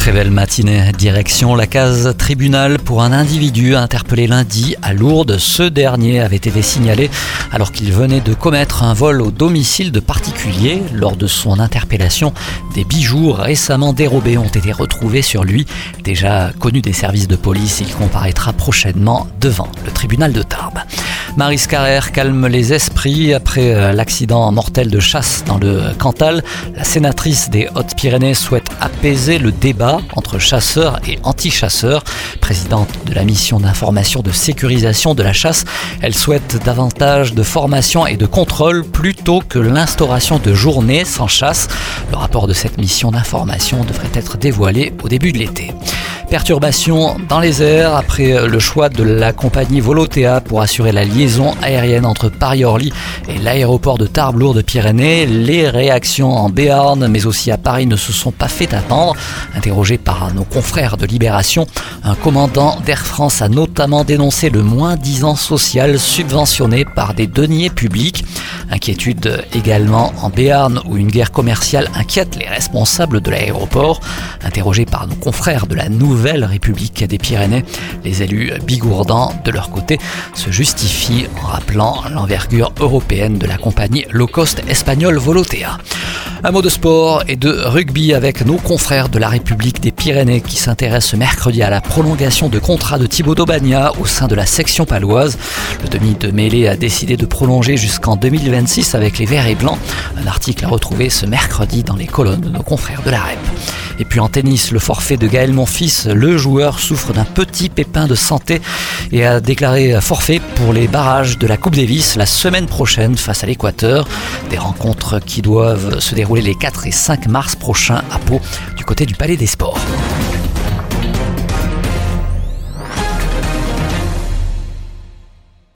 Très belle matinée. Direction la case tribunal pour un individu interpellé lundi à Lourdes. Ce dernier avait été signalé alors qu'il venait de commettre un vol au domicile de particuliers. Lors de son interpellation, des bijoux récemment dérobés ont été retrouvés sur lui. Déjà connu des services de police, il comparaîtra prochainement devant le tribunal de Tarbes. Marie Carrère calme les esprits après euh, l'accident mortel de chasse dans le Cantal. La sénatrice des Hautes-Pyrénées souhaite apaiser le débat entre chasseurs et anti-chasseurs. Présidente de la mission d'information de sécurisation de la chasse, elle souhaite davantage de formation et de contrôle plutôt que l'instauration de journées sans chasse. Le rapport de cette mission d'information devrait être dévoilé au début de l'été. Perturbations dans les airs après le choix de la compagnie Volotea pour assurer la liaison aérienne entre Paris-Orly et l'aéroport de Tarbes-Lourdes-Pyrénées. Les réactions en Béarn mais aussi à Paris ne se sont pas fait attendre. Interrogé par nos confrères de Libération, un commandant d'Air France a notamment dénoncé le moins-disant social subventionné par des deniers publics. Inquiétude également en Béarn où une guerre commerciale inquiète les responsables de l'aéroport. Interrogé par nos confrères de la Nouvelle République des Pyrénées. Les élus bigourdans, de leur côté, se justifient en rappelant l'envergure européenne de la compagnie low cost espagnole Volotea. Un mot de sport et de rugby avec nos confrères de la République des Pyrénées qui s'intéressent mercredi à la prolongation de contrat de Thibaut Daubagna au sein de la section paloise. Le demi de mêlée a décidé de prolonger jusqu'en 2026 avec les Verts et Blancs. Un article à retrouver ce mercredi dans les colonnes de nos confrères de la REP. Et puis en tennis, le forfait de Gaël Monfils, le joueur souffre d'un petit pépin de santé et a déclaré forfait pour les barrages de la Coupe Davis la semaine prochaine face à l'Équateur. Des rencontres qui doivent se dérouler les 4 et 5 mars prochains à Pau du côté du Palais des Sports.